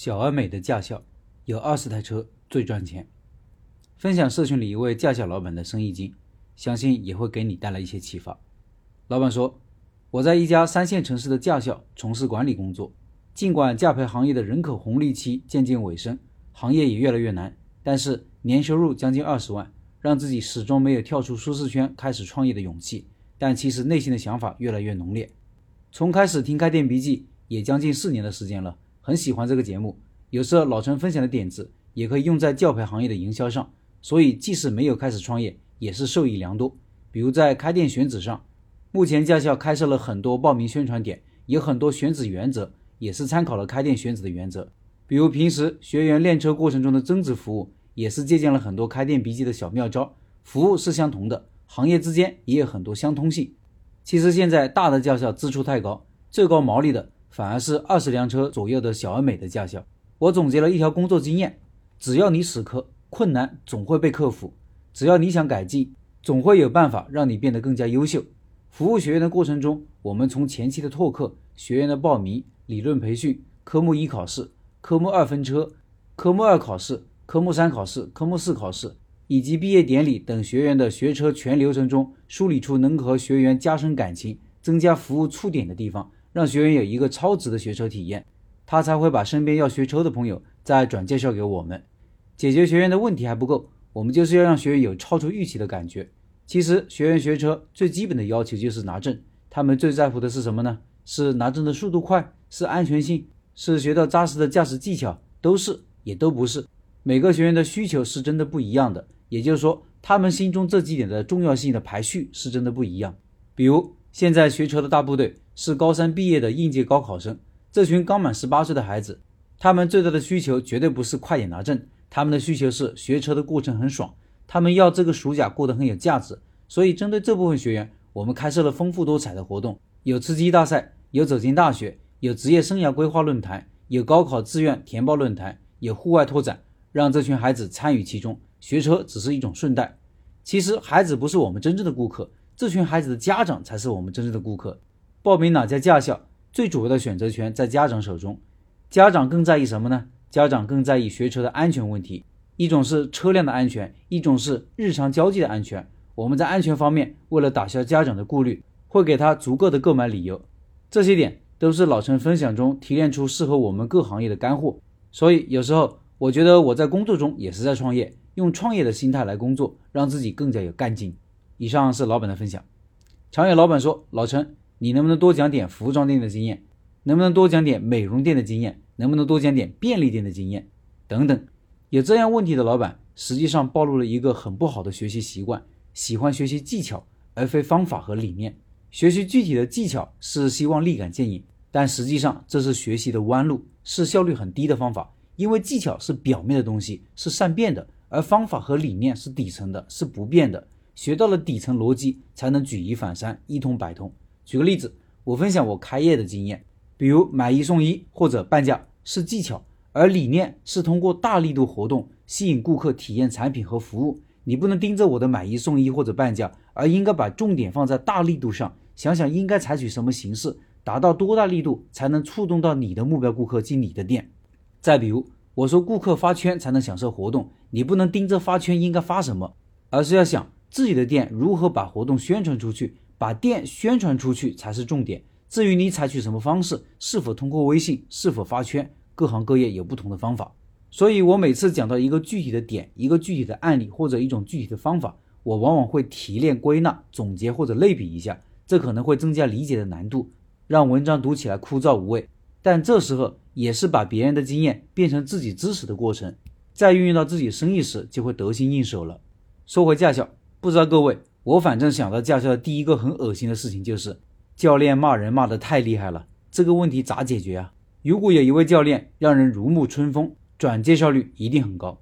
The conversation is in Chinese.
小而美的驾校，有二十台车最赚钱。分享社群里一位驾校老板的生意经，相信也会给你带来一些启发。老板说：“我在一家三线城市的驾校从事管理工作，尽管驾培行业的人口红利期渐渐尾声，行业也越来越难，但是年收入将近二十万，让自己始终没有跳出舒适圈开始创业的勇气。但其实内心的想法越来越浓烈。从开始听开店笔记也将近四年的时间了。”很喜欢这个节目，有时候老陈分享的点子也可以用在教培行业的营销上，所以即使没有开始创业，也是受益良多。比如在开店选址上，目前驾校开设了很多报名宣传点，有很多选址原则也是参考了开店选址的原则。比如平时学员练车过程中的增值服务，也是借鉴了很多开店笔记的小妙招，服务是相同的，行业之间也有很多相通性。其实现在大的驾校支出太高，最高毛利的。反而是二十辆车左右的小而美的驾校。我总结了一条工作经验：只要你死磕，困难总会被克服；只要你想改进，总会有办法让你变得更加优秀。服务学员的过程中，我们从前期的拓客、学员的报名、理论培训、科目一考试、科目二分车、科目二考试、科目三考试、科目四考试，以及毕业典礼等学员的学车全流程中，梳理出能和学员加深感情、增加服务触点的地方。让学员有一个超值的学车体验，他才会把身边要学车的朋友再转介绍给我们。解决学员的问题还不够，我们就是要让学员有超出预期的感觉。其实学员学车最基本的要求就是拿证，他们最在乎的是什么呢？是拿证的速度快，是安全性，是学到扎实的驾驶技巧，都是也都不是。每个学员的需求是真的不一样的，也就是说，他们心中这几点的重要性的排序是真的不一样。比如现在学车的大部队。是高三毕业的应届高考生，这群刚满十八岁的孩子，他们最大的需求绝对不是快点拿证，他们的需求是学车的过程很爽，他们要这个暑假过得很有价值。所以，针对这部分学员，我们开设了丰富多彩的活动，有吃鸡大赛，有走进大学，有职业生涯规划论坛，有高考志愿填报论坛，有户外拓展，让这群孩子参与其中。学车只是一种顺带，其实孩子不是我们真正的顾客，这群孩子的家长才是我们真正的顾客。报名哪家驾校，最主要的选择权在家长手中。家长更在意什么呢？家长更在意学车的安全问题。一种是车辆的安全，一种是日常交际的安全。我们在安全方面，为了打消家长的顾虑，会给他足够的购买理由。这些点都是老陈分享中提炼出适合我们各行业的干货。所以有时候我觉得我在工作中也是在创业，用创业的心态来工作，让自己更加有干劲。以上是老板的分享。常有老板说，老陈。你能不能多讲点服装店的经验？能不能多讲点美容店的经验？能不能多讲点便利店的经验？等等，有这样问题的老板，实际上暴露了一个很不好的学习习惯：喜欢学习技巧，而非方法和理念。学习具体的技巧是希望立竿见影，但实际上这是学习的弯路，是效率很低的方法。因为技巧是表面的东西，是善变的，而方法和理念是底层的，是不变的。学到了底层逻辑，才能举一反三，一通百通。举个例子，我分享我开业的经验，比如买一送一或者半价是技巧，而理念是通过大力度活动吸引顾客体验产品和服务。你不能盯着我的买一送一或者半价，而应该把重点放在大力度上，想想应该采取什么形式，达到多大力度才能触动到你的目标顾客进你的店。再比如，我说顾客发圈才能享受活动，你不能盯着发圈应该发什么，而是要想自己的店如何把活动宣传出去。把店宣传出去才是重点。至于你采取什么方式，是否通过微信，是否发圈，各行各业有不同的方法。所以我每次讲到一个具体的点、一个具体的案例或者一种具体的方法，我往往会提炼、归纳、总结或者类比一下，这可能会增加理解的难度，让文章读起来枯燥无味。但这时候也是把别人的经验变成自己知识的过程，在运用到自己生意时就会得心应手了。说回驾校，不知道各位。我反正想到驾校第一个很恶心的事情就是教练骂人骂得太厉害了，这个问题咋解决啊？如果有一位教练让人如沐春风，转介绍率一定很高。